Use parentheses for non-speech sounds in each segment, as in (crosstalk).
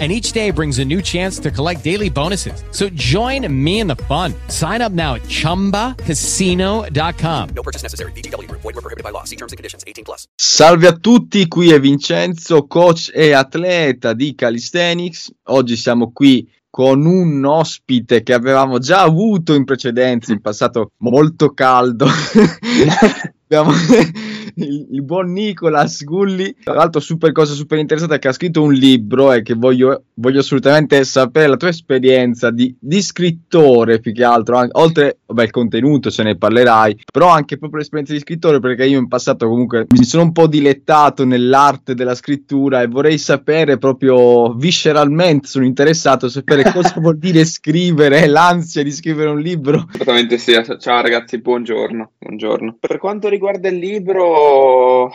And each day brings a new chance to collect daily bonuses. So join me in the fun. Sign up now at chumbacasino.com. No purchase necessary. BGW. Void were prohibited by law. See terms and conditions. 18 plus. Salve a tutti, qui è Vincenzo, coach e atleta di Calisthenics. Oggi siamo qui con un ospite che avevamo già avuto in precedenza, in passato molto caldo. (laughs) Abbiamo il, il buon Nicolas Gulli, tra l'altro super cosa super interessante che ha scritto un libro e che voglio, voglio assolutamente sapere la tua esperienza di, di scrittore più che altro, anche, oltre il contenuto se ne parlerai, però anche proprio l'esperienza di scrittore perché io in passato comunque mi sono un po' dilettato nell'arte della scrittura e vorrei sapere proprio visceralmente, sono interessato a sapere cosa vuol dire (laughs) scrivere, l'ansia di scrivere un libro. Assolutamente sì, ciao ragazzi, buongiorno, buongiorno. Per quanto riguarda il libro,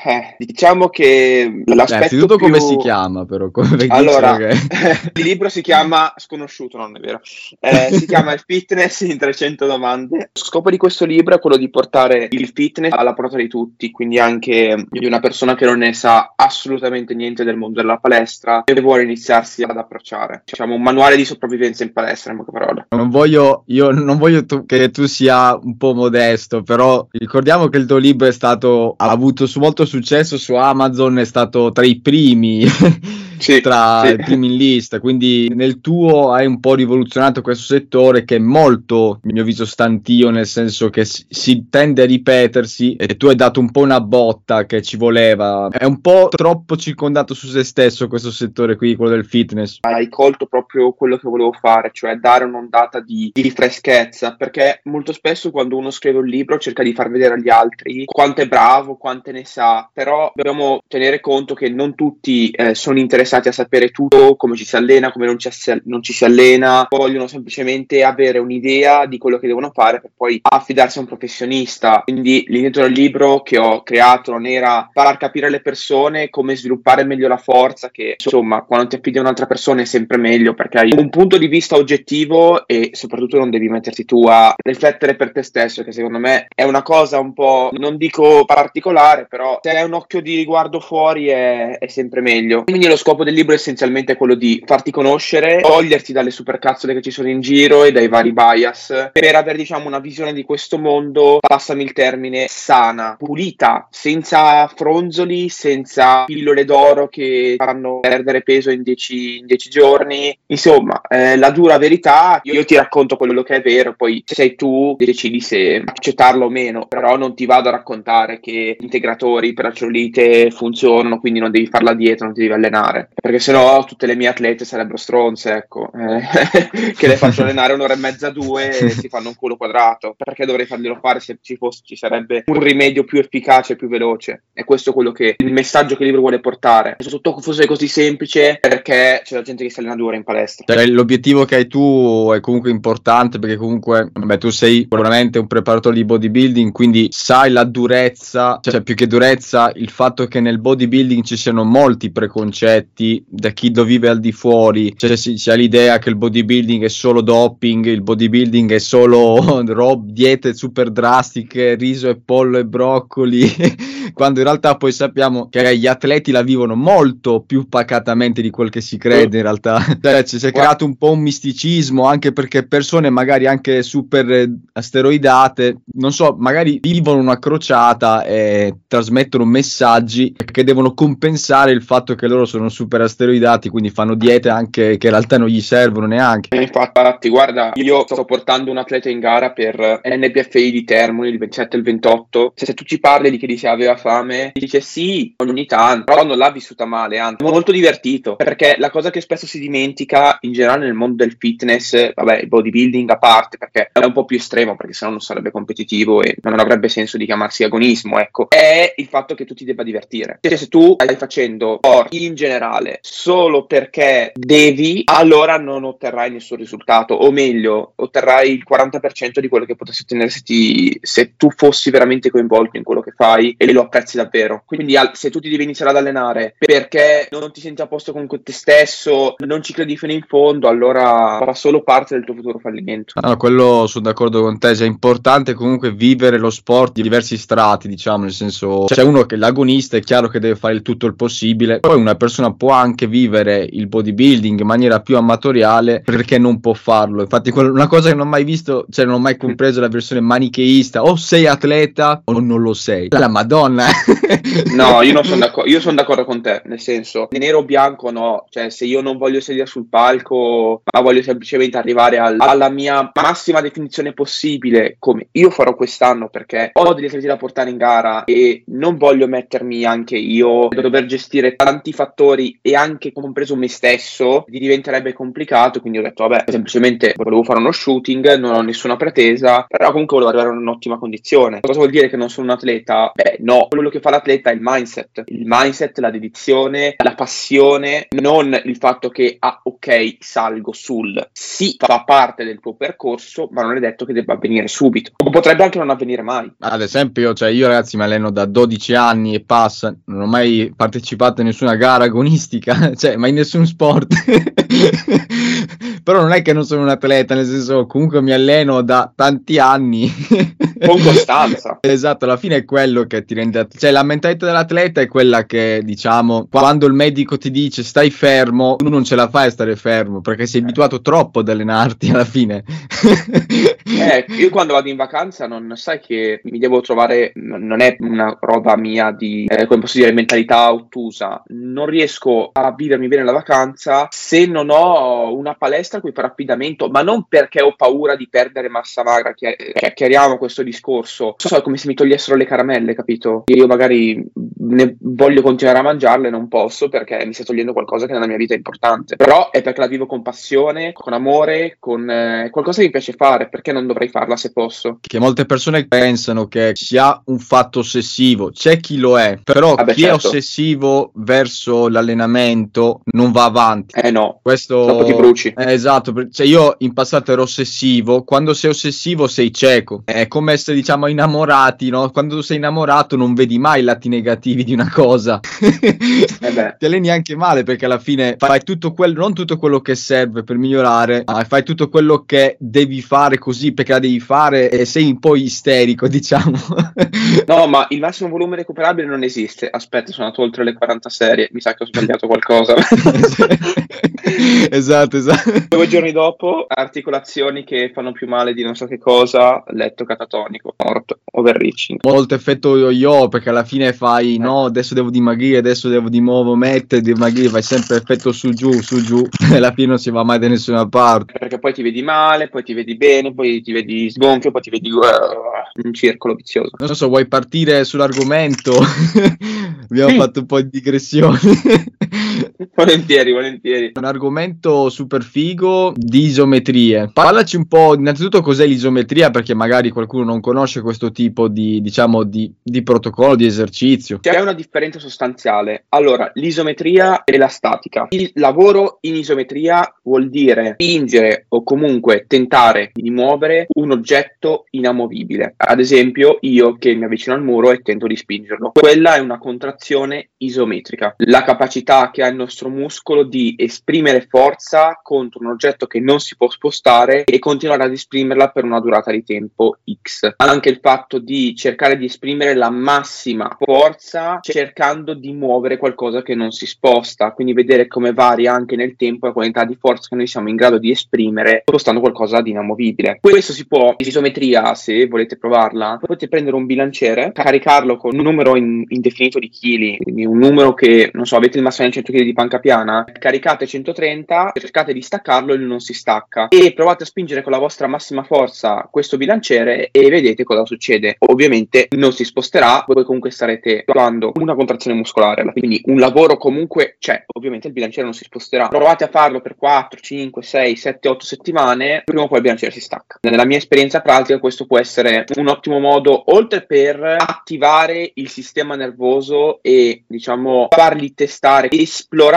eh, diciamo che l'aspetto Innanzitutto più... come si chiama però? Come Allora, che- (laughs) il libro si chiama Sconosciuto, non è vero, Eh, si chiama Il fitness in 300 domande. Lo scopo di questo libro è quello di portare il fitness alla portata di tutti, quindi anche di una persona che non ne sa assolutamente niente del mondo della palestra e vuole iniziarsi ad approcciare. Diciamo un manuale di sopravvivenza in palestra, in poche parole. Non voglio, io non voglio tu- che tu sia un po' modesto, però ricordiamo che il tuo libro è stato, ha avuto su molto successo su Amazon, è stato tra i primi, (laughs) Sì, tra sì. i primi in lista, quindi nel tuo hai un po' rivoluzionato questo settore che è molto, a mio avviso, stantio, nel senso che si, si tende a ripetersi e tu hai dato un po' una botta che ci voleva. È un po' troppo circondato su se stesso questo settore qui, quello del fitness. hai colto proprio quello che volevo fare, cioè dare un'ondata di, di freschezza, perché molto spesso quando uno scrive un libro cerca di far vedere agli altri quanto è bravo, quante ne sa, però dobbiamo tenere conto che non tutti eh, sono interessati a sapere tutto, come ci si allena, come non ci, si- non ci si allena, vogliono semplicemente avere un'idea di quello che devono fare per poi affidarsi a un professionista. Quindi l'intento del libro che ho creato non era far capire alle persone come sviluppare meglio la forza, che insomma quando ti affidi a un'altra persona è sempre meglio perché hai un punto di vista oggettivo e soprattutto non devi metterti tu a riflettere per te stesso, che secondo me è una cosa un po', non dico particolare, però se hai un occhio di riguardo fuori è, è sempre meglio. Quindi lo scopo del libro è essenzialmente quello di farti conoscere, toglierti dalle supercazzole che ci sono in giro e dai vari bias per avere diciamo una visione di questo mondo, passami il termine, sana, pulita, senza fronzoli, senza pillole d'oro che faranno perdere peso in 10 in 10 giorni. Insomma, eh, la dura verità, io, io ti racconto quello che è vero, poi sei tu decidi se accettarlo o meno, però non ti vado a raccontare che integratori per la cellulite funzionano, quindi non devi fare la dieta, non ti devi allenare, perché sennò tutte le mie atlete sarebbero stronze, ecco, eh, (laughs) che le faccio allenare un'ora e mezza, due e si fanno un culo quadrato, perché dovrei farglielo fare se ci fosse, ci sarebbe un rimedio più efficace e più veloce, e questo è quello che il messaggio che il libro vuole portare, soprattutto fosse così semplice, perché c'è la gente che si allena due ore in palestra. Cioè, l'obiettivo che hai tu è comunque importante perché comunque vabbè, tu sei sicuramente un preparatore di bodybuilding, quindi sai la durezza, cioè più che durezza, il fatto che nel bodybuilding ci siano molti preconcetti da chi lo vive al di fuori, cioè si, si ha l'idea che il bodybuilding è solo doping, il bodybuilding è solo (laughs) rob, diete super drastiche, riso e pollo e broccoli, (laughs) quando in realtà poi sappiamo che gli atleti la vivono molto più pacatamente di quel che si crede in realtà. (laughs) Cioè, ci si è creato un po' un misticismo anche perché persone magari anche super eh, asteroidate, non so, magari vivono una crociata e trasmettono messaggi che devono compensare il fatto che loro sono super asteroidati, quindi fanno diete anche che in realtà non gli servono neanche. Infatti, guarda, io sto portando un atleta in gara per NPFI di Termoli il 27 e il 28. Se, se tu ci parli di che dice aveva fame, dice sì, ogni tanto, però non l'ha vissuta male, anzi, molto divertito. Perché la cosa che spesso si dimentica in generale nel mondo del fitness, vabbè, il bodybuilding a parte, perché è un po' più estremo, perché sennò non sarebbe competitivo e non avrebbe senso di chiamarsi agonismo, ecco. È il fatto che tu ti debba divertire. Cioè, se tu stai facendo sport in generale solo perché devi, allora non otterrai nessun risultato, o meglio, otterrai il 40% di quello che potresti ottenere se, ti, se tu fossi veramente coinvolto in quello che fai e lo apprezzi davvero. Quindi al, se tu ti devi iniziare ad allenare perché non ti senti a posto con te stesso, non ci credi fino in fondo, allora farà solo parte del tuo futuro fallimento. Ah, quello sono d'accordo con te, cioè, è importante comunque vivere lo sport di diversi strati, diciamo, nel senso c'è uno che l'agonista, è chiaro che deve fare il tutto il possibile, poi una persona può anche vivere il bodybuilding in maniera più amatoriale perché non può farlo. Infatti una cosa che non ho mai visto, cioè non ho mai compreso la versione manicheista, o sei atleta o non lo sei. La Madonna. (laughs) no, io non sono d'accordo, io sono d'accordo con te, nel senso, nero o bianco no, cioè se io non voglio sedere sul palco, ma voglio semplicemente arrivare al, alla mia massima definizione possibile, come io farò quest'anno perché ho degli atleti da portare in gara e non voglio mettermi anche io a dover gestire tanti fattori e anche compreso me stesso, diventerebbe complicato, quindi ho detto vabbè, semplicemente volevo fare uno shooting, non ho nessuna pretesa, però comunque volevo arrivare in un'ottima condizione. Cosa vuol dire che non sono un atleta? Beh, no, quello che fa l'atleta è il mindset, il mindset, la dedizione, la passione, non il fatto che ah ok, salgo sul sì, fa parte del tuo percorso, ma non è detto che debba avvenire subito. Potrebbe anche non avvenire mai. Ad esempio, cioè io ragazzi mi alleno da 12 anni e passa, non ho mai partecipato a nessuna gara agonistica, (laughs) cioè, ma in nessun sport. (laughs) Però non è che non sono un atleta, nel senso comunque mi alleno da tanti anni. Con costanza. (laughs) esatto, alla fine è quello che ti rende... Cioè la mentalità dell'atleta è quella che, diciamo, quando il medico ti dice stai fermo, tu non ce la fai a stare fermo perché sei abituato troppo ad allenarti alla fine. eh, io quando vado in vacanza non sai che mi devo trovare, non è una roba mia di, eh, come posso dire, mentalità ottusa. Non riesco a vivermi bene la vacanza se non ho una palestra qui per affidamento, ma non perché ho paura di perdere massa magra, chiariamo questo discorso. So, è come se mi togliessero le caramelle, capito? Io magari ne voglio continuare a mangiarle, non posso perché mi sta togliendo qualcosa che nella mia vita è importante. Però è perché la vivo con passione, con amore, con eh, qualcosa che mi piace fare, perché non dovrei farla se posso? Che molte persone pensano che sia un fatto ossessivo, c'è chi lo è, però beh, chi certo. è ossessivo verso l'allenamento non va avanti. Eh no, questo dopo ti bruci. Eh, esatto, cioè io in passato ero ossessivo, quando sei ossessivo sei cieco, è come essere diciamo innamorati, no? Quando tu sei innamorato non vedi mai i lati negativi di una cosa. (laughs) eh Ti alleni anche male perché alla fine fai tutto quello, non tutto quello che serve per migliorare, ma fai tutto quello che devi fare così perché la devi fare e sei un po' isterico, (laughs) diciamo. no, ma il massimo volume recuperabile non esiste. Aspetta, sono andato oltre le 40 serie, mi sa che ho sbagliato qualcosa. (laughs) esatto, esatto. Due giorni dopo, articolazioni che fanno più male di non so che cosa, letto catatonico, morto, overreaching. Molto effetto yo-yo perché alla fine fai, eh. no, adesso devo dimagrire, adesso devo di nuovo mettere, dimagrire, fai sempre effetto su giù, su giù, e (laughs) alla fine non si va mai da nessuna parte. Perché poi ti vedi male, poi ti vedi bene, poi ti vedi sgonfio, poi ti vedi uh, un circolo vizioso. Non so, vuoi partire sull'argomento? (laughs) Abbiamo sì. fatto un po' di digressioni. (laughs) volentieri, volentieri. Un argomento super figo di isometrie. Parlaci un po', innanzitutto, cos'è l'isometria, perché magari qualcuno non conosce questo tipo di, diciamo, di, di protocollo, di esercizio. C'è una differenza sostanziale. Allora, l'isometria e la statica. Il lavoro in isometria vuol dire spingere o comunque tentare di muovere un oggetto inamovibile. Ad esempio, io che mi avvicino al muro e tento di spingerlo. Quella è una contrazione isometrica. La capacità che ha il nostro muscolo di esprimere forza contro un oggetto che non si può spostare e continuare ad esprimerla per una durata di tempo X. Anche il fatto di cercare di esprimere la massima forza cercando di muovere qualcosa che non si sposta, quindi vedere come varia anche nel tempo la quantità di forza che noi siamo in grado di esprimere spostando qualcosa di inamovibile. Questo si può, in isometria, se volete provarla, potete prendere un bilanciere, caricarlo con un numero in, indefinito di chili, quindi un numero che, non so, avete il massimo di 100 kg di panca piana, caricate 130, cercate di staccarlo e non si stacca e provate a spingere con la vostra massima forza questo bilanciere e vedete cosa succede. Ovviamente non si sposterà, voi comunque starete trovando una contrazione muscolare, quindi un lavoro comunque c'è, ovviamente il bilanciere non si sposterà. Provate a farlo per 4, 5, 6, 7, 8 settimane, prima o poi il bilanciere si stacca. Nella mia esperienza pratica questo può essere un ottimo modo, oltre per attivare il sistema nervoso e diciamo fargli testare, esplorare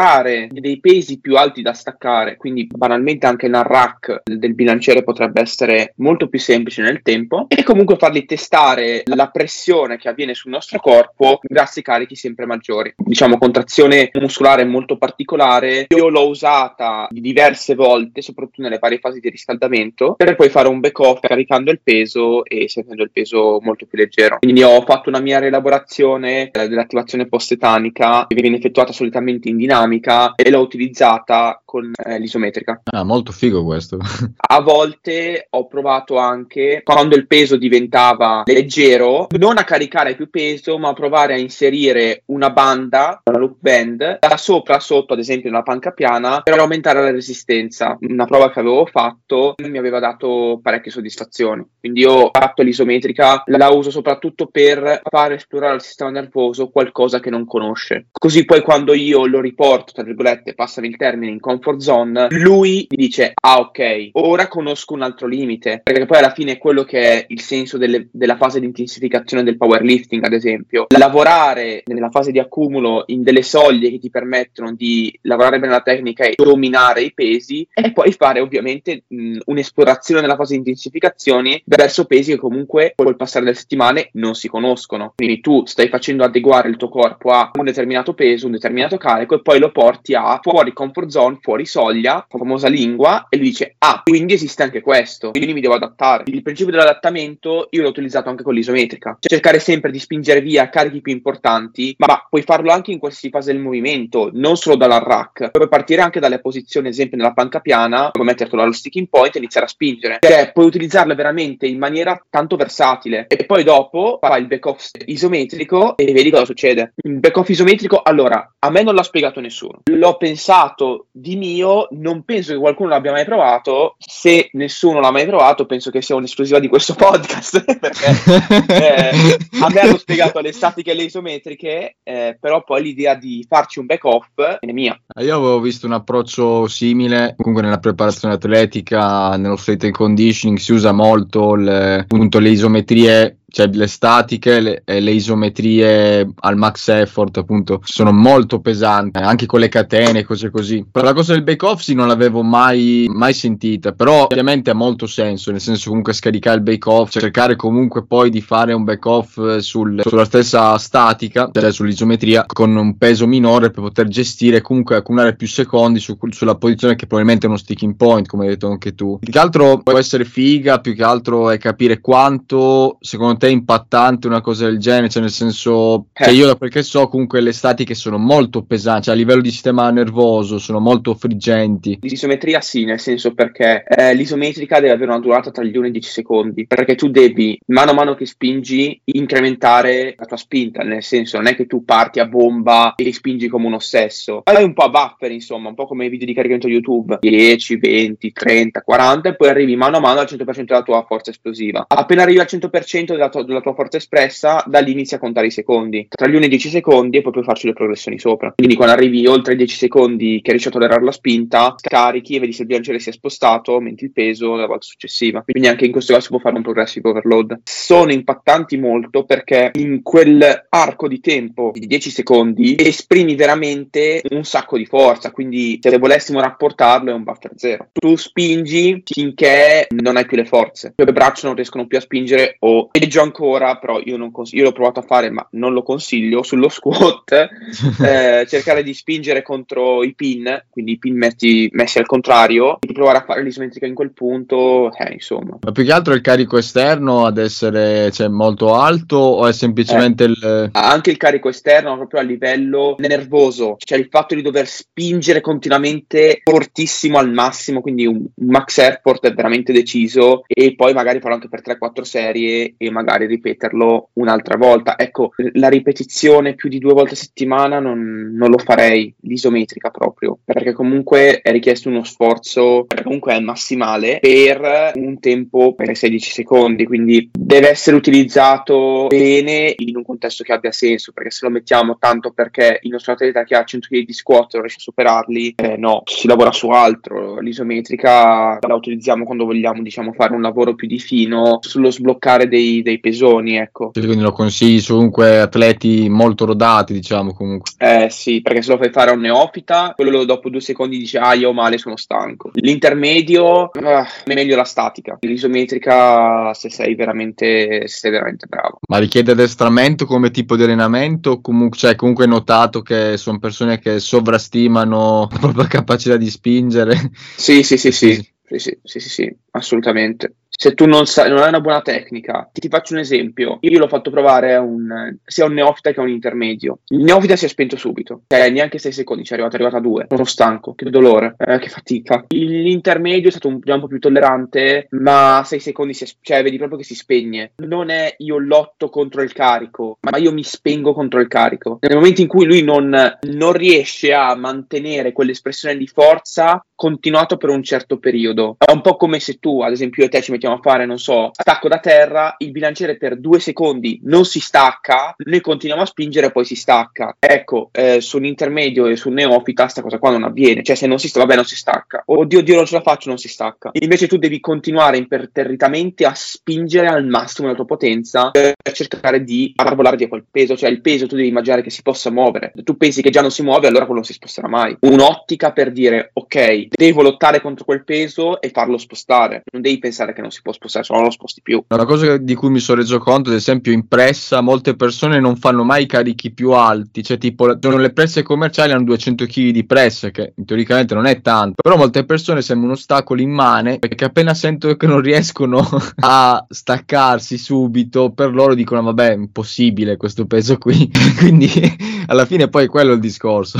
dei pesi più alti da staccare, quindi banalmente anche nel rack del bilanciere potrebbe essere molto più semplice nel tempo e comunque fargli testare la pressione che avviene sul nostro corpo grazie ai carichi sempre maggiori. Diciamo contrazione muscolare molto particolare, io l'ho usata diverse volte, soprattutto nelle varie fasi di riscaldamento, per poi fare un back off caricando il peso e sentendo il peso molto più leggero. Quindi ho fatto una mia rielaborazione eh, dell'attivazione post-tetanica che viene effettuata solitamente in dinamica e l'ho utilizzata con eh, l'isometrica. Ah, molto figo questo. (laughs) a volte ho provato anche quando il peso diventava leggero, non a caricare più peso, ma a provare a inserire una banda, una loop band, da sopra a sotto, ad esempio nella panca piana, per aumentare la resistenza. Una prova che avevo fatto mi aveva dato parecchie soddisfazioni. Quindi ho fatto l'isometrica, la uso soprattutto per fare esplorare al sistema nervoso qualcosa che non conosce. Così poi quando io lo riporto, tra virgolette, passami il termine, in comfort zone, lui mi dice, ah ok, ora conosco un altro limite, perché poi alla fine è quello che è il senso delle, della fase di intensificazione del powerlifting, ad esempio. Lavorare nella fase di accumulo in delle soglie che ti permettono di lavorare bene la tecnica e dominare i pesi e poi fare ovviamente mh, un'esplorazione nella fase di intensificazione verso pesi che comunque col passare delle settimane non si conoscono. Quindi tu stai facendo adeguare il tuo corpo a un determinato peso, un determinato carico e poi lo porti a fuori comfort zone, fuori soglia, la famosa lingua, e lui dice, ah, quindi esiste anche questo, quindi mi devo adattare. Il principio dell'adattamento io l'ho utilizzato anche con l'isometrica, cioè cercare sempre di spingere via carichi più importanti, ma puoi farlo anche in qualsiasi fase del movimento, non solo dalla rack. Puoi partire anche dalle posizioni, ad esempio nella panca piana, puoi mettertelo allo sticking point e iniziare a spingere. Cioè, puoi utilizzarle veramente in maniera tanto versatile. E poi dopo fai il back off isometrico e vedi cosa succede. Il back off isometrico, allora, a me non l'ha spiegato nessuno. L'ho pensato di mio, non penso che qualcuno l'abbia mai provato. Se nessuno l'ha mai provato, penso che sia un'esclusiva di questo (laughs) podcast. perché eh, a me hanno spiegato le statiche e le isometriche, eh, però poi l'idea di farci un back off è mia. Io avevo visto un approccio simile, comunque nella preparazione atletica, nello strength and conditioning si usa molto le, appunto le isometrie cioè le statiche le, e le isometrie al max effort appunto sono molto pesanti anche con le catene cose così. Però la cosa del back off sì non l'avevo mai, mai sentita però ovviamente ha molto senso nel senso comunque scaricare il back off cercare comunque poi di fare un back off sul, sulla stessa statica cioè sull'isometria con un peso minore per poter gestire comunque accumulare più secondi su, sulla posizione che probabilmente è uno sticking point come hai detto anche tu. Più che altro può essere figa più che altro è capire quanto secondo te te impattante una cosa del genere? Cioè, nel senso, eh. cioè io da quel che so, comunque le statiche sono molto pesanti, cioè a livello di sistema nervoso sono molto friggenti. L'isometria sì, nel senso perché eh, l'isometrica deve avere una durata tra gli 1 e i 10 secondi, perché tu devi, mano a mano che spingi, incrementare la tua spinta, nel senso non è che tu parti a bomba e spingi come un ossesso, vai un po' a buffer, insomma, un po' come i video di caricamento YouTube, 10, 20, 30, 40 e poi arrivi mano a mano al 100% della tua forza esplosiva. Appena arrivi al 100% della della tua forza espressa, da lì inizi a contare i secondi. Tra gli 1 e i 10 secondi e poi puoi farci le progressioni sopra. Quindi quando arrivi oltre i 10 secondi che riesci a tollerare la spinta, carichi e vedi se il bilanciere si è spostato, aumenti il peso la volta successiva. Quindi anche in questo caso si può fare un progressive overload. Sono impattanti molto perché in quel arco di tempo di 10 secondi esprimi veramente un sacco di forza. Quindi se volessimo rapportarlo è un buffer zero. Tu spingi finché non hai più le forze. Le braccia non riescono più a spingere o peggio ancora, però io, non cons- io l'ho provato a fare, ma non lo consiglio, sullo squat, eh, (laughs) cercare di spingere contro i pin, quindi i pin messi, messi al contrario, di provare a fare l'isometrica in quel punto, eh, insomma. Ma più che altro il carico esterno ad essere cioè, molto alto o è semplicemente Eh, il... Anche il carico esterno, proprio a livello nervoso, cioè il fatto di dover spingere continuamente fortissimo al massimo, quindi un, max effort è veramente deciso, e poi magari farò anche per 3-4 serie e magari magari ripeterlo un'altra volta. Ecco, la ripetizione più di due volte a settimana non, non lo farei, l'isometrica proprio, perché comunque è richiesto uno sforzo, comunque è massimale, per un tempo per 16 secondi, quindi deve essere utilizzato bene in un contesto che abbia senso, perché se lo mettiamo tanto perché il nostro atleta che ha 100 kg di squat non riesce a superarli, eh, no, si lavora su altro. L'isometrica la utilizziamo quando vogliamo, diciamo, fare un lavoro più di fino sullo sbloccare dei, dei dei pesoni, ecco. Quindi lo consigli su comunque atleti molto rodati, diciamo comunque. Eh sì, perché se lo fai fare a un neofita, quello dopo due secondi dice ah io male sono stanco. L'intermedio, ah, è meglio la statica. L'isometrica se sei veramente, se sei veramente bravo. Ma richiede addestramento come tipo di allenamento? Comunque, cioè, comunque notato che sono persone che sovrastimano la propria capacità di spingere. Sì, sì, sì, sì. sì. Sì, sì, sì, sì, assolutamente se tu non, sai, non hai una buona tecnica, ti, ti, faccio un esempio. Io l'ho fatto provare un, sia un neofita che un intermedio. Il neofita si è spento subito, cioè neanche 6 secondi ci è arrivato, è arrivato a 2. Sono stanco, che dolore, eh, che fatica. L'intermedio è stato un, già un po' più tollerante, ma a 6 secondi si è, cioè, vedi proprio che si spegne. Non è io lotto contro il carico, ma io mi spengo contro il carico. Nel momento in cui lui non, non riesce a mantenere quell'espressione di forza continuato per un certo periodo. È un po' come se tu, ad esempio, io e te ci mettiamo a fare, non so, stacco da terra, il bilanciere per due secondi non si stacca, noi continuiamo a spingere e poi si stacca. Ecco, eh, su un intermedio e su un neofita sta cosa qua non avviene, cioè se non si sta, vabbè non si stacca. Oddio, Dio non ce la faccio, non si stacca. Invece tu devi continuare imperterritamente a spingere al massimo la tua potenza per cercare di arbolare via quel peso, cioè il peso tu devi immaginare che si possa muovere. Se tu pensi che già non si muove, allora quello non si sposterà mai. Un'ottica per dire, ok, devo lottare contro quel peso e farlo spostare. Non devi pensare che non si può spostare, se no non lo sposti più. Una cosa di cui mi sono reso conto, ad esempio, in pressa, molte persone non fanno mai carichi più alti, cioè tipo sono le presse commerciali hanno 200 kg di presse, che teoricamente non è tanto, però molte persone sembrano ostacoli immane perché appena sentono che non riescono (laughs) a staccarsi subito, per loro dicono vabbè è impossibile questo peso qui, (laughs) quindi alla fine poi quello è il discorso.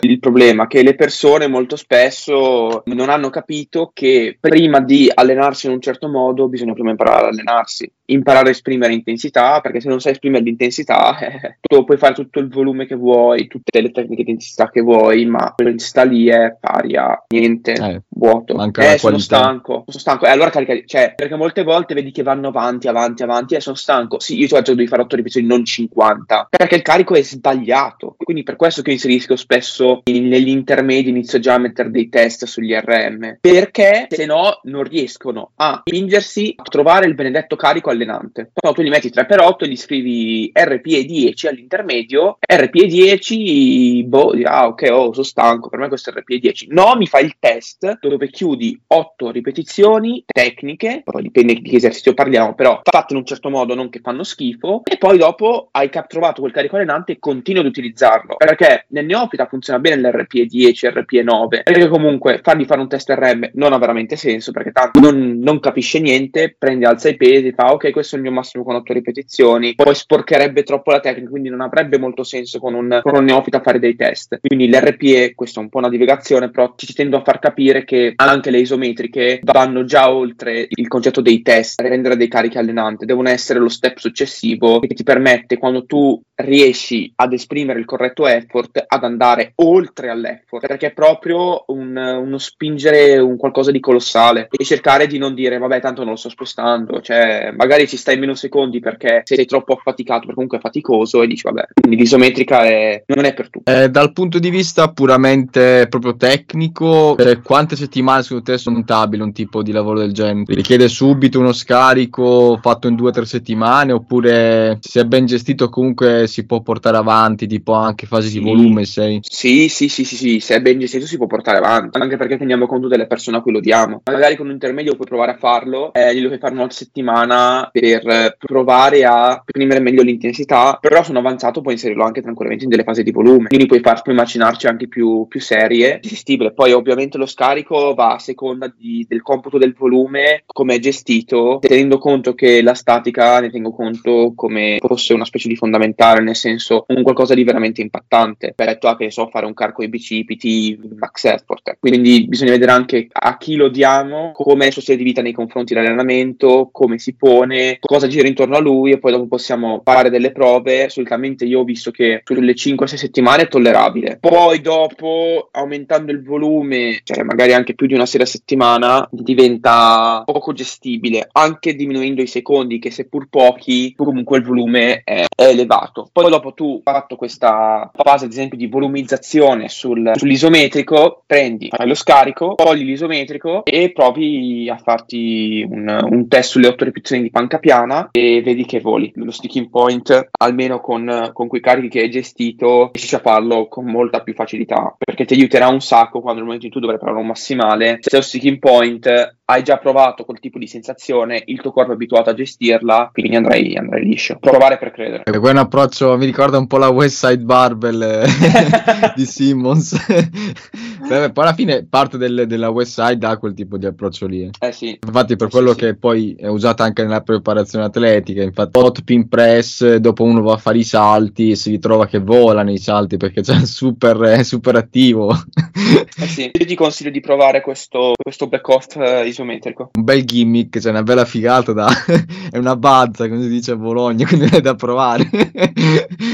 il problema è che le persone molto spesso non hanno capito che prima di allenarsi in un certo modo bisogna prima imparare ad allenarsi, imparare a esprimere intensità, perché se non sai esprimere l'intensità, eh, tu puoi fare tutto il volume che vuoi, tutte le tecniche di intensità che vuoi, ma l'intensità lì è pari a niente, eh, vuoto. Manca eh, sono stanco, sono stanco. E eh, allora carica, cioè, perché molte volte vedi che vanno avanti, avanti, avanti, e eh, sono stanco. Sì, io ti faccio devi fare 8 ripetizioni, non 50, perché il carico è sbagliato. Quindi per questo che inserisco spesso negli intermedi, inizio già a mettere dei test test sugli RM perché se no non riescono a spingersi a trovare il benedetto carico allenante. No, tu gli metti 3x8 e gli scrivi RPE 10 all'intermedio, RPE 10, boh, ah ok, oh, sono stanco, per me questo è RPE 10. No, mi fai il test dove chiudi 8 ripetizioni tecniche, poi dipende di che esercizio parliamo, però fatte in un certo modo, non che fanno schifo, e poi dopo hai trovato quel carico allenante e continui ad utilizzarlo, perché nel neofita funziona bene l'RPE 10, RPE 9, perché comunque fargli fare un test RM non ha veramente senso perché tanto non, non, capisce niente, prende, alza i pesi, fa ok, questo è il mio massimo con 8 ripetizioni, poi sporcherebbe troppo la tecnica, quindi non avrebbe molto senso con un, con un neofita fare dei test. Quindi l'RPE, questo è un po' una divagazione, però ci tendo a far capire che anche le isometriche vanno già oltre il concetto dei test, rendere dei carichi allenanti, devono essere lo step successivo che ti permette quando tu riesci ad esprimere il corretto effort ad andare oltre all'effort, perché è proprio un, uno spingere un qualcosa di colossale e cercare di non dire vabbè tanto non lo sto spostando, cioè magari ci stai meno secondi perché sei troppo affaticato, perché comunque è faticoso e dici vabbè, quindi l'isometrica è, non è per tutti. Eh, dal punto di vista puramente proprio tecnico, eh, quante settimane secondo te sono montabili un tipo di lavoro del genere? Richiede subito uno scarico fatto in due o tre settimane oppure se è ben gestito comunque si può portare avanti tipo anche fasi sì. di volume? Sei? Sì, sì, sì, sì, sì, se è ben gestito si può portare avanti anche perché teniamo conto delle persone a cui lo diamo. Magari con un intermedio puoi provare a farlo, eh, glielo puoi fare una settimana per provare a esprimere meglio l'intensità, però sono avanzato puoi inserirlo anche tranquillamente in delle fasi di volume, quindi puoi, far, puoi immaginarci anche più, più serie, gestibile. Poi ovviamente lo scarico va a seconda di, del computo del volume, come è gestito, tenendo conto che la statica ne tengo conto come fosse una specie di fondamentale, nel senso un qualcosa di veramente impattante. Per detto a che so fare un carico ai bicipiti, max effort. Quindi bisogna vedere anche a chi lo diamo, come è il suo stile di vita nei confronti dell'allenamento, come si pone volume, cosa gira intorno a lui e poi dopo possiamo fare delle prove. Solitamente io ho visto che sulle 5-6 settimane è tollerabile. Poi dopo, aumentando il volume, cioè magari anche più di una sera a settimana, diventa poco gestibile, anche diminuendo i secondi, che seppur pochi, comunque il volume è, è elevato. Poi dopo tu fatto questa fase, ad esempio, di volumizzazione sul, sull'isometrico, prendi, lo scarico, togli l'isometrico e provi a farti un, un test sulle 8 ripetizioni di panca piana e vedi che voli. Lo sticking point, almeno con, con quei carichi che hai gestito, riesci a farlo con molta più facilità perché ti aiuterà un sacco quando nel momento in cui tu dovrai provare un massimale. Se lo sticking point hai già provato quel tipo di sensazione, il tuo corpo è abituato a gestirla, quindi andrai, andrai liscio. Provare per credere. E poi un approccio, mi ricorda un po' la West Side Barbell eh, (laughs) (laughs) di Simmons. Beh, poi alla fine parte del, della West Side ha quel tipo di approccio lì. Eh sì. Infatti per Sì, quello sì. che poi è usata anche nella preparazione atletica, infatti hot pin press, dopo uno va a fare i salti e si ritrova che vola nei salti perché c'è super, super attivo. Eh sì. Io ti consiglio di provare questo, questo back off eh, isometrico. un bel gimmick, c'è una bella figata da... (laughs) è una bazza, come si dice a Bologna, quindi è da provare.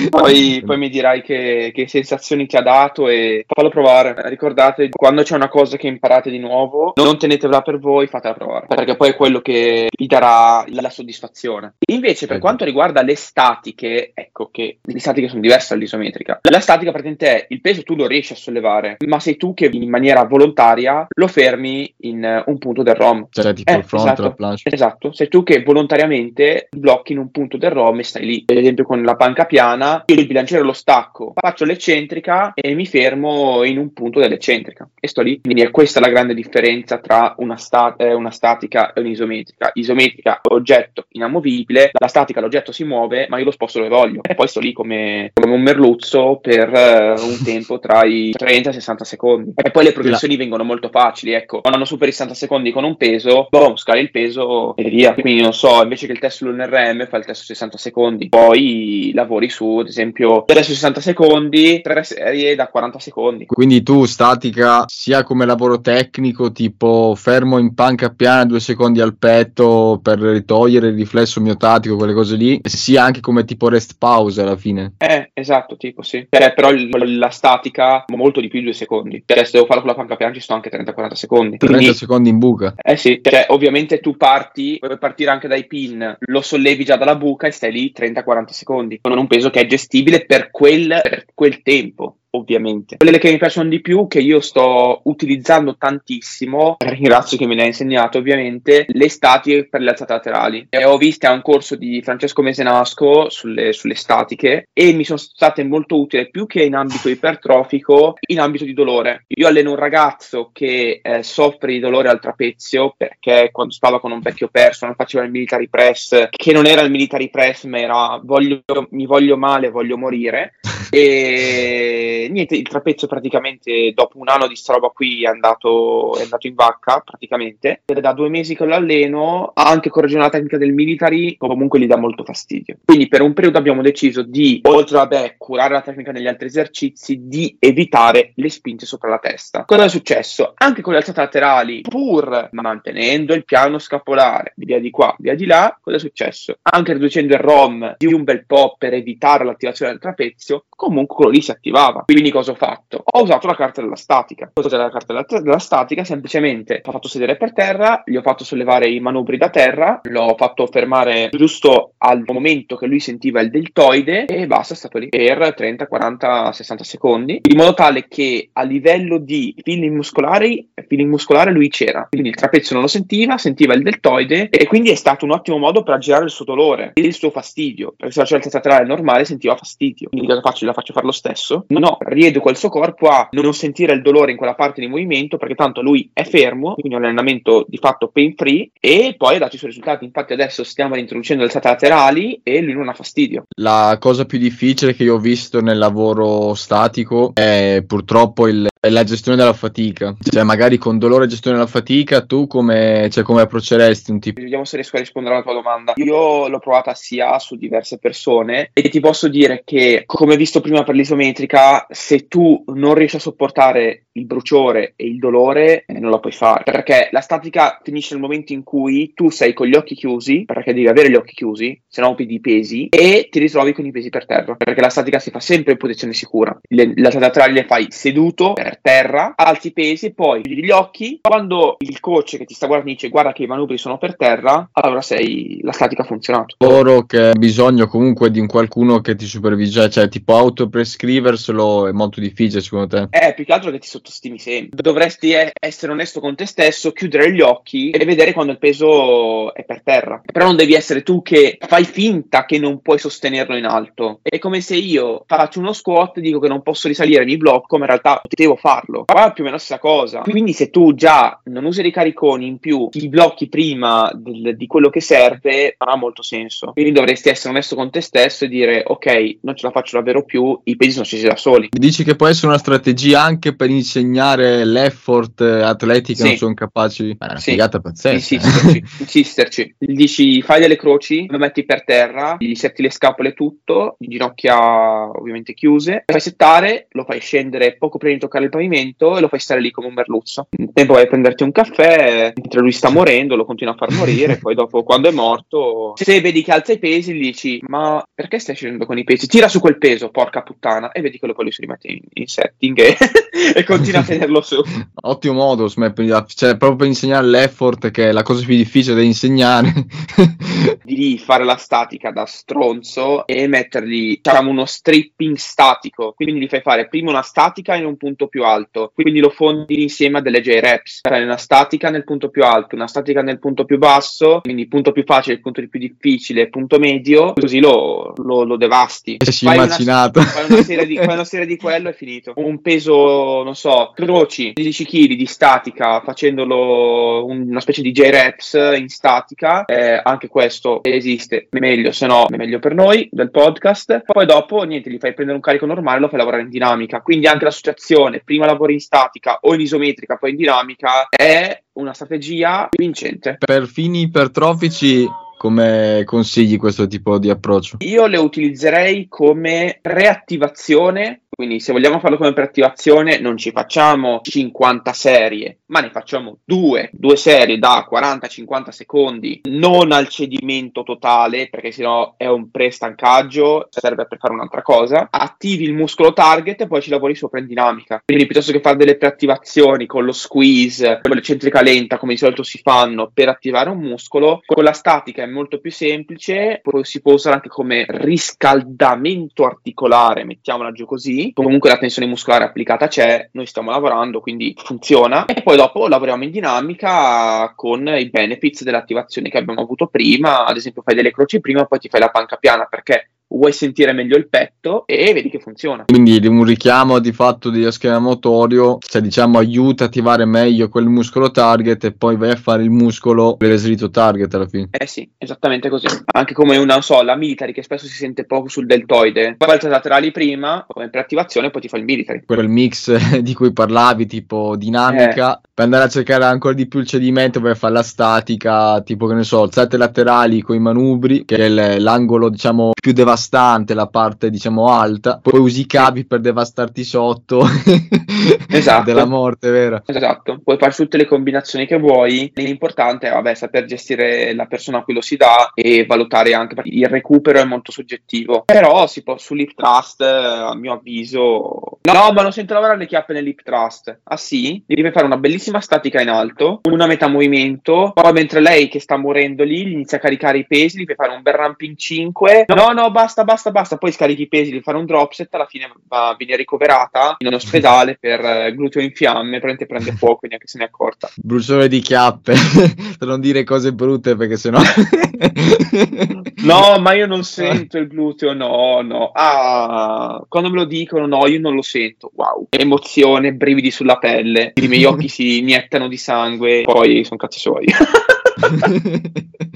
Poi, (laughs) poi mi dirai che, che sensazioni ti ha dato e fallo provare. Ricordate, quando c'è una cosa che imparate di nuovo, non tenetevela per voi, fatela provare, perché poi è quello che vi darà la soddisfazione. Invece, per quanto riguarda le statiche, ecco che le statiche sono diverse dall'isometrica. La statica praticamente è il peso tu lo riesci a sollevare, ma sei tu che in maniera volontaria lo fermi in eh, un punto del ROM. Cioè tipo Eh, il front, esatto. la planche. Esatto, sei tu che volontariamente blocchi in un punto del ROM e stai lì. Per esempio con la panca piana, io il bilanciere lo stacco, faccio l'eccentrica e mi fermo in un punto dell'eccentrica e sto lì. Quindi è questa la grande differenza tra una, sta- eh, una statica e un'isometrica. Isometrica, oggetto inamovibile, la statica, l'oggetto si muove, ma io lo sposto dove voglio. E poi sto lì come, come un merluzzo per eh, un tempo tra i 30 e i 60 secondi. E poi le progressioni vengono molto facili, ecco. Quando superi i 60 secondi con un peso, boom, scali il peso e via. Quindi non so, invece che il test sull'NRM, fai il test su 60 secondi. Poi lavori su, ad esempio, test su 60 secondi, tre serie da 40 secondi. Quindi tu statica sia come lavoro tecnico, tipo fermo in panca piana due secondi al petto per ritogliere il riflesso miotatico, quelle cose lì, sia anche come tipo rest pause alla fine. Eh, esatto, tipo sì. Cioè, però il- la statica molto di più di due secondi. Cioè, se devo farlo con la panca piana ci sto anche 30-40 secondi. 30 Quindi, secondi in buca. eh sì, cioè, ovviamente tu parti, puoi partire anche dai pin, lo sollevi già dalla buca e stai lì 30-40 secondi, con un peso che è gestibile per quel, per quel tempo. Ovviamente, quelle che mi piacciono di più, che io sto utilizzando tantissimo, (laughs) ringrazio che me le ha insegnato ovviamente, le statiche per le alzate laterali. E ho viste a un corso di Francesco Mesenasco sulle, sulle statiche e mi sono state molto utili più che in ambito ipertrofico, in ambito di dolore. Io alleno un ragazzo che eh, soffre di dolore al trapezio perché quando stava con un vecchio personal faceva il military press, che non era il military press, ma era voglio, mi voglio male, voglio morire. E niente, il trapezio praticamente dopo un anno di sta roba qui è andato, è andato in vacca praticamente. Da due mesi che lo alleno, anche correggendo la tecnica del military, comunque gli dà molto fastidio. Quindi per un periodo abbiamo deciso di, oltre vabbè, curare la tecnica negli altri esercizi, di evitare le spinte sopra la testa. Cosa è successo? Anche con le alzate laterali, pur mantenendo il piano scapolare, via di qua, via di là, cosa è successo? Anche riducendo il ROM di un bel po' per evitare l'attivazione del trapezio, comunque quello lì si attivava. Quindi cosa ho fatto? Ho usato la carta della statica. Cos'è la carta della, statica? Semplicemente ho fatto sedere per terra, gli ho fatto sollevare i manubri da terra, l'ho fatto fermare giusto al momento che lui sentiva il deltoide e basta, è stato lì per 30, 40, 60 secondi, in modo tale che a livello di feeling muscolari, feeling muscolare lui c'era. Quindi il trapezio non lo sentiva, sentiva il deltoide e quindi è stato un ottimo modo per aggirare il suo dolore e il suo fastidio. Perché se faceva il laterale normale sentiva fastidio. Quindi cosa faccio? La faccio fare lo stesso? No, rieduco il suo corpo a non sentire il dolore in quella parte di movimento perché tanto lui è fermo, quindi è un allenamento di fatto pain free e poi ha dato i suoi risultati. Infatti adesso stiamo introducendo le alzate laterali e lui non ha fastidio. La cosa più difficile che io ho visto nel lavoro statico è purtroppo il- la gestione della fatica. Cioè, magari con dolore e gestione della fatica, tu come, cioè, come approcceresti un tipo? Vediamo se riesco a rispondere alla tua domanda. Io l'ho provata sia su diverse persone e ti posso dire che, come visto prima per l'isometrica, se tu non riesci a sopportare il bruciore e il dolore non la puoi fare. Perché la statica finisce nel momento in cui tu sei con gli occhi chiusi perché devi avere gli occhi chiusi se no pedi i pesi e ti ritrovi con i pesi per terra. Perché la statica si fa sempre in posizione sicura. Le, la laterali le fai seduto per terra alzi i pesi poi chiudi gli occhi. Quando il coach che ti sta guardando dice guarda che i manubri sono per terra allora sei la statica ha funzionato. Loro che bisogno comunque di un qualcuno che ti supervisa, cioè tipo autoprescriverselo è molto difficile secondo te. Eh, più che altro che ti sottostimi sempre. Dovresti essere onesto con te stesso, chiudere gli occhi e vedere quando il peso è per terra. Però non devi essere tu che fai finta che non puoi sostenerlo in alto. È come se io faccio uno squat, dico che non posso risalire, mi blocco, ma in realtà devo farlo. Ma è più o meno la stessa cosa. Quindi se tu già non usi dei cariconi in più, ti blocchi prima del- di quello che serve, non ha molto senso. Quindi dovresti essere onesto con te stesso e dire ok, non ce la faccio davvero più, i pesi sono scesi da soli. Dici che può essere una strategia anche per insegnare l'effort eh, atleti che Sì. non sono capaci. Ma è una Sì. figata pazzesca. Insisterci, (laughs) insisterci. Gli dici fai delle croci, lo metti per terra, gli setti le scapole tutto, ginocchia ovviamente chiuse, fai settare, lo fai scendere poco prima di toccare il pavimento e lo fai stare lì come un merluzzo. In tempo vai a prenderti un caffè, mentre lui sta morendo, lo continua a far morire, (laughs) poi dopo quando è morto, se vedi che alza i pesi, gli dici ma perché stai scendendo con i pesi? Tira su quel peso, porca puttana, e vedi che lo poi lui si rimette in, in setting e, (laughs) e continua a (laughs) tenerlo su. Ottimo modo, cioè, proprio per insegnare l'effort, che è la cosa più difficile da insegnare. (laughs) di fare la statica da stronzo e mettergli diciamo uno stripping statico quindi gli fai fare prima una statica in un punto più alto quindi lo fondi insieme a delle J-reps fai una statica nel punto più alto una statica nel punto più basso quindi punto più facile punto più difficile punto medio così lo, lo, lo devasti Si Fai è immaginato. Fai una, serie di, fai una serie di quello è finito. Un peso, non so, croci, 10 kg di statica, facendolo un- una specie di J-Reps in statica. Eh, anche questo esiste, meglio, se no, meglio per noi del podcast. Poi dopo, niente, gli fai prendere un carico normale e lo fai lavorare in dinamica. Quindi anche l'associazione, prima lavori in statica o in isometrica, poi in dinamica, è una strategia vincente. per fini ipertrofici, come consigli questo tipo di approccio? Io le utilizzerei come reattivazione, quindi se vogliamo farlo come preattivazione non ci facciamo 50 serie, ma ne facciamo due, due serie da 40-50 secondi, non al cedimento totale, perché sennò è un prestancaggio, serve per fare un'altra cosa. Attivi il muscolo target e poi ci lavori sopra in dinamica. Quindi piuttosto che fare delle preattivazioni con lo squeeze, con l'eccentrica lenta, come di solito si fanno per attivare un muscolo, con la statica è molto più semplice, poi si può usare anche come riscaldamento articolare, mettiamola giù così. Comunque la tensione muscolare applicata c'è, noi stiamo lavorando, quindi funziona. E poi dopo lavoriamo in dinamica con i benefits dell'attivazione che abbiamo avuto prima, ad esempio fai delle croci prima, poi ti fai la panca piana perché vuoi sentire meglio il petto e vedi che funziona. Quindi un richiamo di fatto dello schema motorio, cioè diciamo aiuta a attivare meglio quel muscolo target e poi vai a fare il muscolo l'esercito target alla fine. Eh sì, esattamente così. Anche come una, non so, la military che spesso si sente poco sul deltoide. Poi altre laterali prima, come preattivazione, poi ti fa il military. Quel mix (laughs) di cui parlavi, tipo dinamica, per andare a cercare ancora di più il cedimento, per fare la statica, tipo che ne so, alzate laterali con i manubri, che è l'angolo diciamo più devastante, la parte diciamo alta, poi usi i cavi per devastarti sotto. (laughs) Esatto. Della morte, vera. Esatto, puoi fare tutte le combinazioni che vuoi. L'importante è vabbè, saper gestire la persona a cui lo si dà e valutare anche il recupero è molto soggettivo. Però si può sull'hip thrust, eh, a mio avviso. No, ma non sento lavorare le chiappe nell'hip thrust. Ah sì? Gli devi fare una bellissima statica in alto, una metà movimento. Poi mentre lei che sta morendo lì, gli inizia a caricare i pesi, gli fai fare un bel ramping 5. No, no, basta, basta, basta. Poi scarichi i pesi, gli fai fare un drop set. Alla fine va, viene ricoverata in un ospedale per eh, gluteo in fiamme. Praticamente prende fuoco e neanche se ne è accorta. Bruciore di chiappe, (laughs) per non dire cose brutte perché sennò... (laughs) (laughs) No, ma io non sento il gluteo, no, no. Ah, quando me lo dicono, no, io non lo sento. Wow, emozione, brividi sulla pelle, i miei occhi si (laughs) iniettano di sangue, poi sono cazzi suoi. (laughs)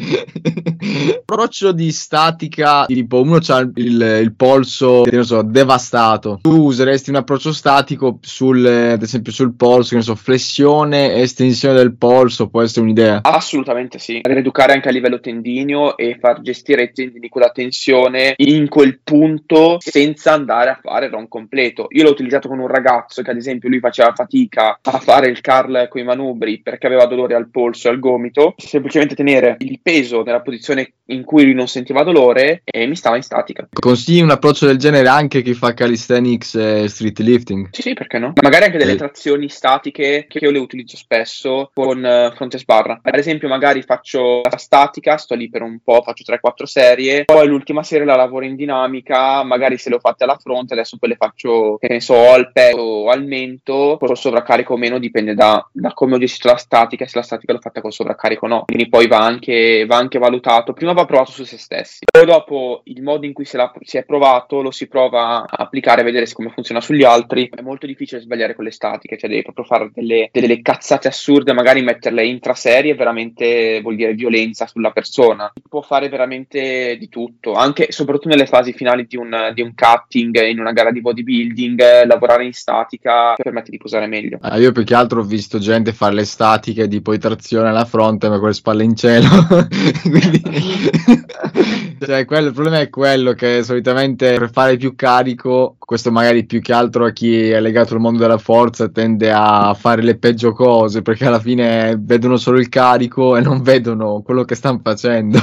(laughs) Approccio di statica, tipo uno ha il, il polso, che ne so, devastato. Tu useresti un approccio statico sul, ad esempio sul polso, che ne so, flessione e estensione del polso, può essere un'idea? Assolutamente sì. Rieducare anche a livello tendinio e far gestire i tendini con la tensione in quel punto senza andare a fare ron completo. Io l'ho utilizzato con un ragazzo che ad esempio lui faceva fatica a fare il curl con i manubri perché aveva dolore al polso e al gomito, semplicemente tenere il peso nella posizione in cui lui non sentiva dolore e mi stava in statica. Consigli un approccio del genere anche a chi fa calisthenics e street lifting? Sì, sì, perché no? Magari anche delle Eh. trazioni statiche che io le utilizzo spesso con eh, fronte sbarra. Ad esempio, magari faccio la statica, sto lì per un po', faccio 3-4 serie, poi l'ultima serie la lavoro in dinamica, magari se le ho fatte alla fronte, adesso poi le faccio, che ne so, al petto o al mento, con sovraccarico o meno, dipende da, da come ho gestito la statica se la statica l'ho fatta con sovraccarico o no. Quindi poi va anche, va anche valutato. Prima va provato su se stessi, poi dopo il modo in cui se la- si è provato lo si prova a applicare, a vedere come funziona sugli altri. È molto difficile sbagliare con le statiche, cioè devi proprio fare delle, delle cazzate assurde, magari metterle intraserie veramente vuol dire violenza sulla persona. Può fare veramente di tutto, anche soprattutto nelle fasi finali di un, di un cutting, in una gara di bodybuilding, lavorare in statica permette di posare meglio. Ah, io più che altro ho visto gente fare le statiche di poi trazione alla fronte ma con le spalle in cielo (laughs) (laughs) quindi (laughs) cioè, quello- il problema è quello che solitamente per fare più carico questo magari più che altro a chi è legato al mondo della forza tende a fare le peggio cose perché alla fine vedono solo il carico e non vedono quello che stanno facendo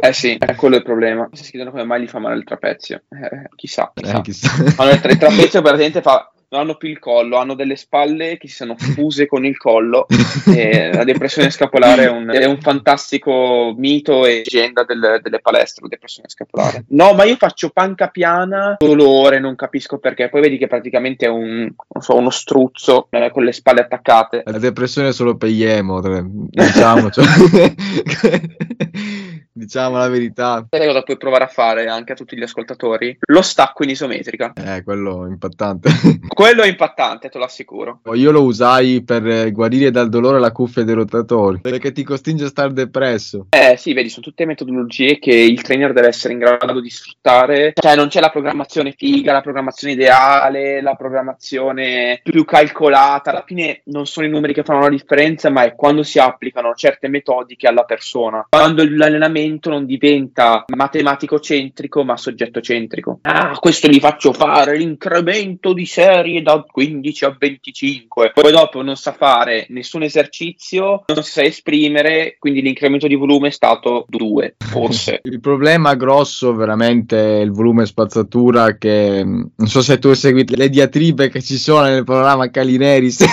Eh sì, (laughs) è quello il problema. Si chiedono come mai gli fa male il trapezio. Eh, chissà, chissà. Eh, chissà. Allora, il tra- il trapezio praticamente fa non hanno più il collo, hanno delle spalle che si sono fuse con il collo. (laughs) La depressione scapolare è un, è un fantastico mito e leggenda del- delle palestre, la depressione scapolare. No, ma io faccio panca piana, dolore, non capisco perché. Poi vedi che praticamente è un, non so, uno struzzo eh, con le spalle attaccate. La depressione è solo per gli emo, diciamo, cioè. (laughs) diciamo la verità. Sai cosa puoi provare a fare anche a tutti gli ascoltatori? Lo stacco in isometrica. Eh, quello è impattante. (laughs) Quello è impattante, te lo assicuro. Io lo usai per guarire dal dolore la cuffia dei rotatori, perché ti costringe a stare depresso. Eh sì, vedi, sono tutte metodologie che il trainer deve essere in grado di sfruttare. Cioè, non c'è la programmazione figa, la programmazione ideale, la programmazione più calcolata. Alla fine non sono i numeri che fanno la differenza, ma è quando si applicano certe metodiche alla persona. Quando l'allenamento non diventa matematico-centrico, ma soggetto-centrico. Ah, questo gli faccio fare l'incremento di serie da 15 a 25. Poi dopo non sa fare nessun esercizio, non si sa esprimere, quindi l'incremento di volume è stato 2, forse. (laughs) Il problema grosso veramente è il volume spazzatura che mh, non so se tu hai seguito le diatribe che ci sono nel programma Calineris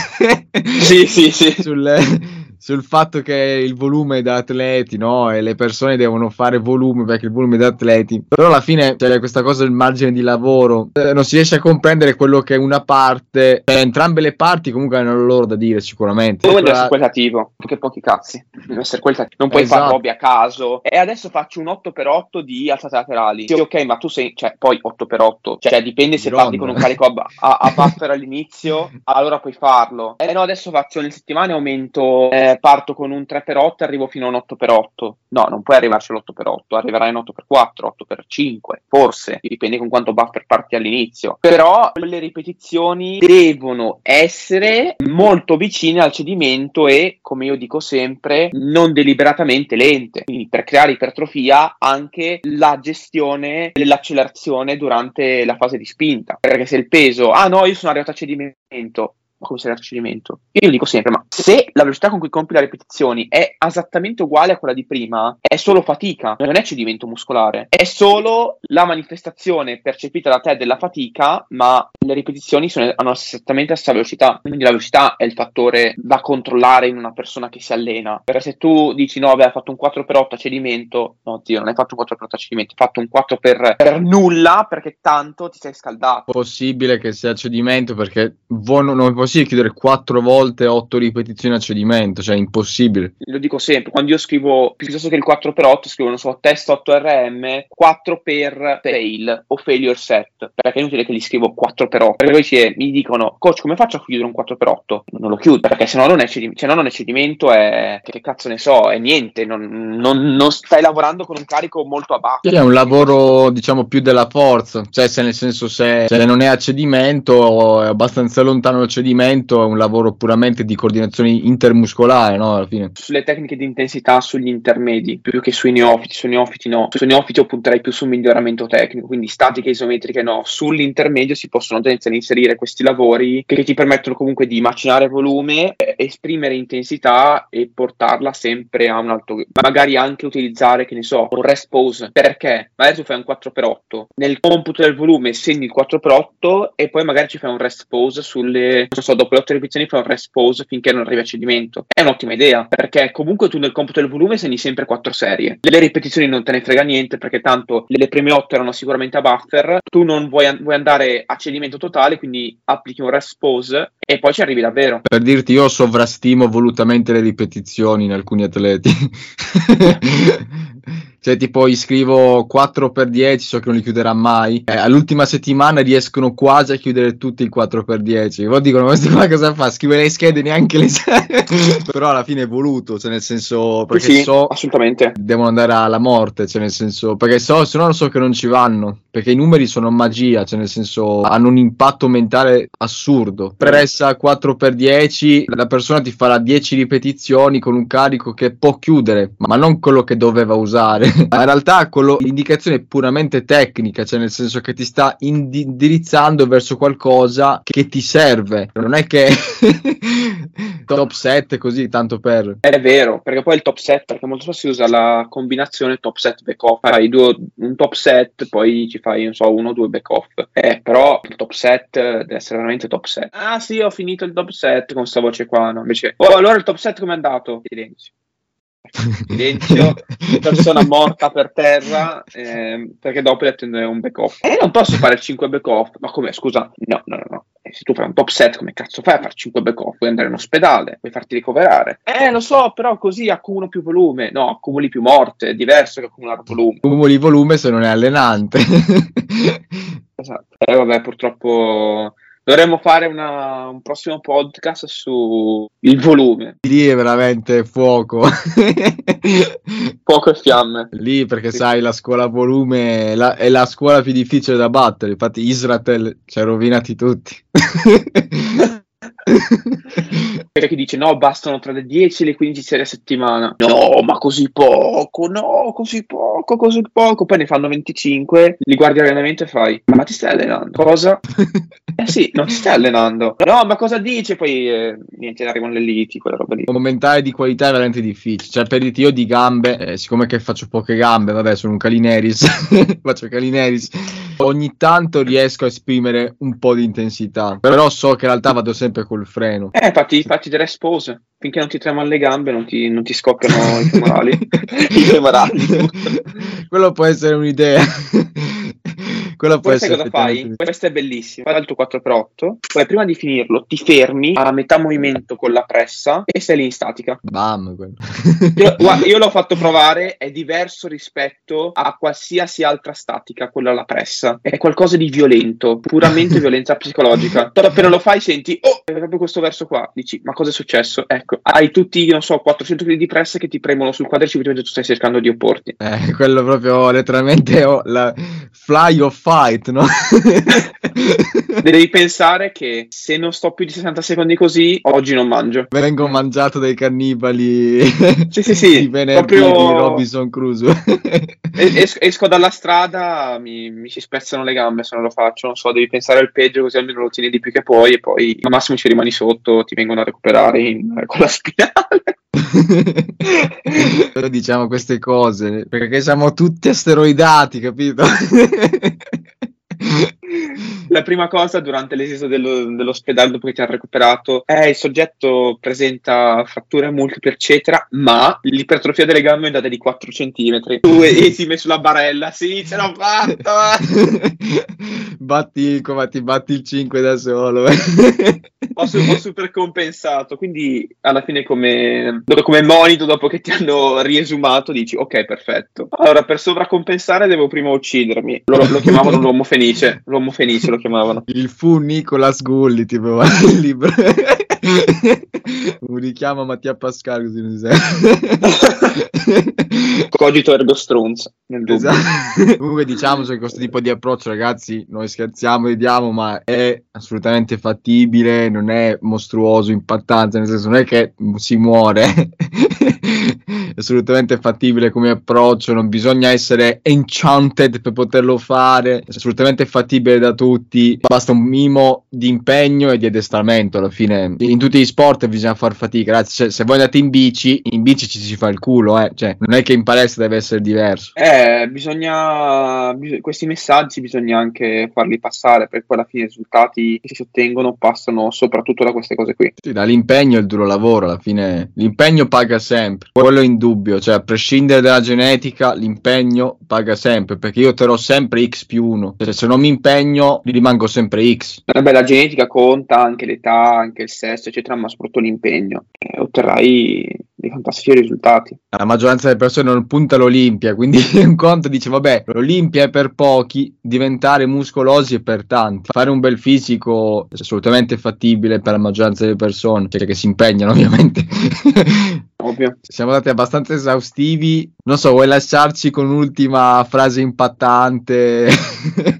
sì, sì, sì. (laughs) sul, sul fatto che il volume da atleti, no? E le persone devono fare volume perché il volume da atleti. Però alla fine c'è questa cosa del margine di lavoro. eh, non si riesce a comprendere quello che una parte, cioè, entrambe le parti comunque hanno loro da dire sicuramente. Come deve Quella- essere qualitativo, che pochi cazzi. Deve essere qualitativo. Non puoi Esatto. fare robe a caso. E adesso faccio un 8x8 di alzate laterali. Sì, ok, ma tu sei, cioè, poi 8x8. Cioè, dipende se Gronda. parti con un carico a, a, a buffer all'inizio, (laughs) allora puoi farlo. Eh no, adesso faccio nel settimane aumento, eh, parto con un 3x8 e arrivo fino a un 8x8. No, non puoi arrivarci all'8x8, arriverai in 8x4, 8x5, forse, dipende con quanto buffer parti all'inizio. Però le ripetizioni devono essere molto vicine al cedimento e, come io dico sempre, non deliberatamente lente. Quindi per creare ipertrofia anche la gestione dell'accelerazione durante la fase di spinta. Perché se il peso, ah no, io sono arrivato a cedimento, come a cedimento? Io dico sempre, ma se la velocità con cui compi le ripetizioni è esattamente uguale a quella di prima, è solo fatica, non è cedimento muscolare, è solo la manifestazione percepita da te della fatica, ma le ripetizioni sono- hanno esattamente la stessa velocità. Quindi la velocità è il fattore da controllare in una persona che si allena. Perché se tu dici no, beh, hai fatto un 4x8 a cedimento, no, Dio, non hai fatto un 4x8 a cedimento, hai fatto un 4 per, per nulla perché tanto ti sei scaldato. possibile che sia cedimento perché voi non, non possibile chiudere quattro volte otto ripetizioni a cedimento, cioè impossibile. Lo dico sempre, quando io scrivo piuttosto che il 4x8, scrivo, non so, test 8RM, 4 per fail o failure set, perché è inutile che li scrivo 4x8, perché poi mi dicono, coach, come faccio a chiudere un 4x8? Non lo chiudo, perché se no non è, cedi- se no non è cedimento, è, che cazzo ne so, è niente, non, non- non stai lavorando con un carico molto a basso. Sì, È un lavoro, diciamo, più della forza, cioè se nel senso se, se non è a cedimento è abbastanza lontano dal cedimento, è un lavoro puramente di coordinazione intermuscolare, no? Alla fine. sulle tecniche di intensità sugli intermedi più che sui neofiti, sui neofiti no, sui neofiti io punterei più sul miglioramento tecnico, quindi statiche isometriche no, sull'intermedio si possono tendenzialmente inserire questi lavori che ti permettono comunque di macinare volume, esprimere intensità e portarla sempre a un alto, magari anche utilizzare, che ne so, un rest pause, perché? Magari tu fai un 4x8, nel computo del volume segni il 4x8 e poi magari ci fai un rest pause sulle, non so, dopo le 8 ripetizioni fai un rest pause finché non arrivi a cedimento. È un'ottima idea, perché comunque tu nel computo del volume segni sempre 4 serie. Le ripetizioni non te ne frega niente, perché tanto le, prime 8 erano sicuramente a buffer, tu non vuoi, vuoi andare a cedimento totale, quindi applichi un rest pause e poi ci arrivi davvero. Per dirti, io sovrastimo volutamente le ripetizioni in alcuni atleti. (laughs) cioè, tipo, iscrivo 4 per 10, so che non li chiuderà mai. Eh, all'ultima settimana riescono quasi a chiudere tutti il 4 per 10. Poi dicono, ma questo qua cosa fa? Scrive le schede, neanche le. (laughs) Però alla fine è voluto, cioè nel senso, perché Sì, so assolutamente. devono andare alla morte, cioè nel senso, perché so, se no non so che non ci vanno, perché i numeri sono magia, cioè nel senso hanno un impatto mentale assurdo. Pressa 4x10, la persona ti farà 10 ripetizioni con un carico che può chiudere, ma non quello che doveva usare. (laughs) In realtà quello, l'indicazione è puramente tecnica, cioè nel senso che ti sta indi- indirizzando verso qualcosa che ti serve. Non è che (laughs) top 7 così tanto per È vero, perché poi il top set, perché molto spesso si usa la combinazione top set back off, fai due, un top set, poi ci fai, non so, uno o due back off. Eh, però il top set deve essere veramente top set. Ah sì, ho finito il top set con questa voce qua, no? Invece, oh, allora il top set com'è andato? Silenzio. Silenzio, persona morta per terra, ehm, perché dopo le attende un back off. Eh, non posso fare 5 back off, ma come, scusa? No, no, no, no. Eh, Se tu fai un top set, come cazzo fai a fare 5 back off? Puoi andare in ospedale, puoi farti ricoverare. Eh, lo so, però così accumulo più volume. No, accumuli più morte, è diverso che accumulare volume. cumuli volume se non è allenante. Esatto. Eh, vabbè, purtroppo dovremmo fare una- un prossimo podcast su il volume, Lì è veramente fuoco. (laughs) fuoco e fiamme. Lì perché Sì. sai la scuola volume è la, è la scuola più difficile da battere. Infatti Israel ci ha rovinati tutti. (laughs) (laughs) Chi dice no, bastano tra le 10 e le 15 serie a settimana. No, ma così poco, no, così poco, così poco. Poi ne fanno 25, li guardi allenamento e fai, ma ti stai allenando? Cosa? (laughs) Eh sì, non ti stai allenando. No, ma cosa dice? Poi eh, niente, arrivano le liti, quella roba lì. Aumentare di qualità è veramente difficile. Cioè, per dirti io di gambe, eh, siccome che faccio poche gambe, vabbè, sono un Calineris, (laughs) faccio Calineris. Ogni tanto riesco a esprimere un po' di intensità, però so che in realtà vado sempre col freno. Eh, fatti, fatti delle spose. Finché non ti tremano le gambe, non ti, non ti scoppiano i femorali. (laughs) I femorali. (laughs) Quello può essere un'idea. Quello può Poi sai essere cosa fai? Questo è bellissimo. Fai il tuo 4x8, poi prima di finirlo ti fermi a metà movimento con la pressa e stai lì in statica. Bam, quello. Io, (laughs) guarda, io l'ho fatto provare, è diverso rispetto a qualsiasi altra statica, quella alla pressa. È qualcosa di violento, puramente (laughs) violenza psicologica. Però appena lo fai senti, oh, è proprio questo verso qua. Dici, ma cosa è successo? Ecco, hai tutti, non so, 400 kg di pressa che ti premono sul quadricipite mentre tu stai cercando di opporti. Eh, quello proprio letteralmente oh, la fly of fight, no? (laughs) Devi pensare che se non sto più di 60 secondi così, oggi non mangio. Vengo mangiato dai cannibali (laughs) Sì, sì, sì, di venerdì proprio- di Robinson Crusoe. Es- es- esco dalla strada, mi, mi si spezzano le gambe se non lo faccio. Non so, devi pensare al peggio, così almeno lo tieni di più che puoi. E poi al massimo ci rimani sotto, ti vengono a recuperare in- con la spinale. (laughs) Però diciamo queste cose perché siamo tutti asteroidati, capito? (laughs) La prima cosa durante l'esito dello, dell'ospedale dopo che ti hanno recuperato è il soggetto presenta fratture multiple eccetera, ma l'ipertrofia delle gambe è andata di 4 cm. Tu (laughs) esime sulla barella, sì, ce l'ho fatta! (laughs) batti, come ti batti il 5 da solo. (laughs) ho, su- ho super compensato, quindi alla fine come, come monito dopo che ti hanno riesumato dici ok perfetto. Allora per sovracompensare devo prima uccidermi. Lo, lo chiamavano l'uomo fenice, l'uomo fenice lo chiamavano. (laughs) Il fu Nicolas Gulli tipo il libro. (laughs) Un richiamo a Mattia Pascal così non si (laughs) Cogito ergo stronza. Esatto. Comunque diciamo che questo tipo di approccio ragazzi noi scherziamo, ridiamo ma è assolutamente fattibile, non è mostruoso, impattante, nel senso non è che si muore assolutamente fattibile come approccio, non bisogna essere enchanted per poterlo fare, è assolutamente fattibile da tutti, basta un minimo di impegno e di addestramento alla fine. In tutti gli sport bisogna far fatica, ragazzi, cioè, se voi andate in bici, in bici ci si fa il culo, eh. cioè, non è che in palestra deve essere diverso. Eh, bisogna, bis- questi messaggi bisogna anche farli passare, perché poi alla fine i risultati che si ottengono passano soprattutto da queste cose qui. Sì, dall'impegno e il duro lavoro, alla fine l'impegno paga sempre, quello è in dubbio, cioè a prescindere dalla genetica, l'impegno paga sempre, perché io terrò sempre X più 1, cioè se non mi impegno rimango sempre X. Vabbè, la genetica conta, anche l'età, anche il sesso, eccetera, ma soprattutto l'impegno. E otterrai dei fantastici risultati. La maggioranza delle persone non punta all'Olimpia, quindi (laughs) un conto dice, vabbè, l'Olimpia è per pochi, diventare muscolosi è per tanti. Fare un bel fisico è assolutamente fattibile per la maggioranza delle persone, cioè che si impegnano (laughs) ovviamente. Ovvio. Siamo stati abbastanza esaustivi. Non so, vuoi lasciarci con un'ultima frase impattante? (laughs)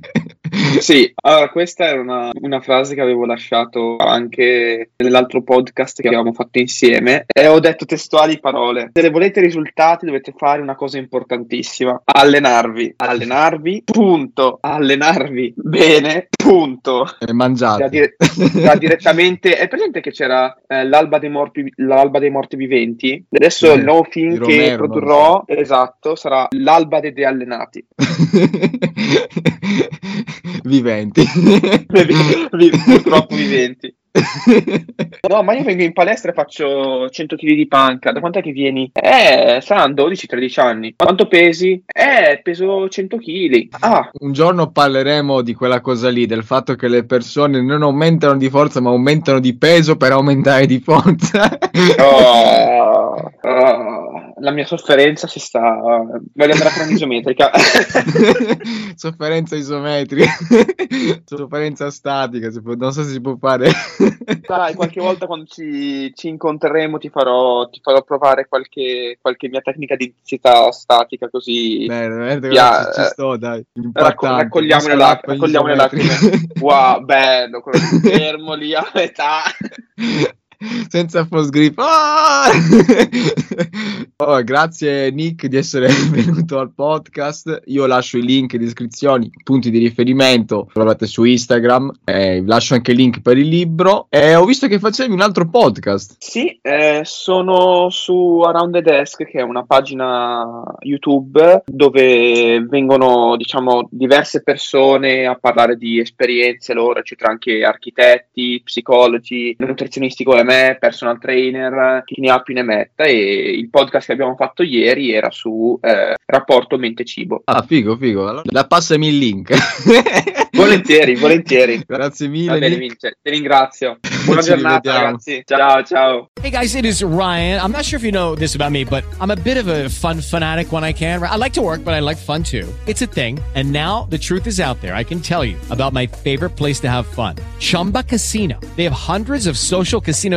(laughs) Sì, allora questa era una, una, frase che avevo lasciato anche nell'altro podcast che avevamo fatto insieme e ho detto testuali parole. Se volete risultati dovete fare una cosa importantissima, allenarvi, allenarvi, punto, allenarvi bene, punto. E mangiate. Da, dire, da direttamente, è presente che c'era eh, l'alba, dei morti, l'alba dei morti viventi? Adesso il nuovo film che Romero, produrrò, esatto, sarà l'alba dei deallenati. (laughs) viventi. (laughs) Purtroppo viventi. (laughs) No, ma io vengo in palestra e faccio 100 kg di panca. Da quant'è che vieni? Eh, saranno 12-13 anni. Quanto pesi? Eh, peso 100 kg. Ah. Un giorno parleremo di quella cosa lì, del fatto che le persone non aumentano di forza, ma aumentano di peso per aumentare di forza. Oh, (laughs) oh, la mia sofferenza si sta. Voglio andare a fare isometrica. (laughs) sofferenza isometrica, sofferenza statica. Non so se si può fare. Dai, qualche volta quando ci, ci incontreremo ti farò, ti farò provare qualche, qualche, mia tecnica di intensità statica così. Bene, veramente yeah, ci, ci sto, dai. Racco- le, lac- raccogliamo le lacrime. wow, bello, quello fermo lì a metà. (laughs) (laughs) senza post grip. Ah! (laughs) oh, grazie Nick di essere (laughs) venuto al podcast. Io lascio i link in descrizione, punti di riferimento, trovate su Instagram. Eh, lascio anche il link per il libro. E ho visto che facevi un altro podcast. Sì, eh, sono su Around the Desk, che è una pagina YouTube dove vengono, diciamo, diverse persone a parlare di esperienze loro, eccetera, anche architetti, psicologi, nutrizionisti come me, personal trainer, chi ne ha più ne metta e il podcast che abbiamo fatto ieri era su eh, rapporto mente-cibo. Ah, figo, figo. Allora, la passami il link. (laughs) volentieri, volentieri. Grazie mille. Va bene, Vince. Ti ringrazio. (laughs) Buona giornata, ragazzi. Ciao, ciao. Hey guys, it is Ryan. I'm not sure if you know this about me, but I'm a bit of a fun fanatic when I can. I like to work, but I like fun too. It's a thing. And now the truth is out there. I can tell you about my favorite place to have fun. Chumba Casino. They have hundreds of social casino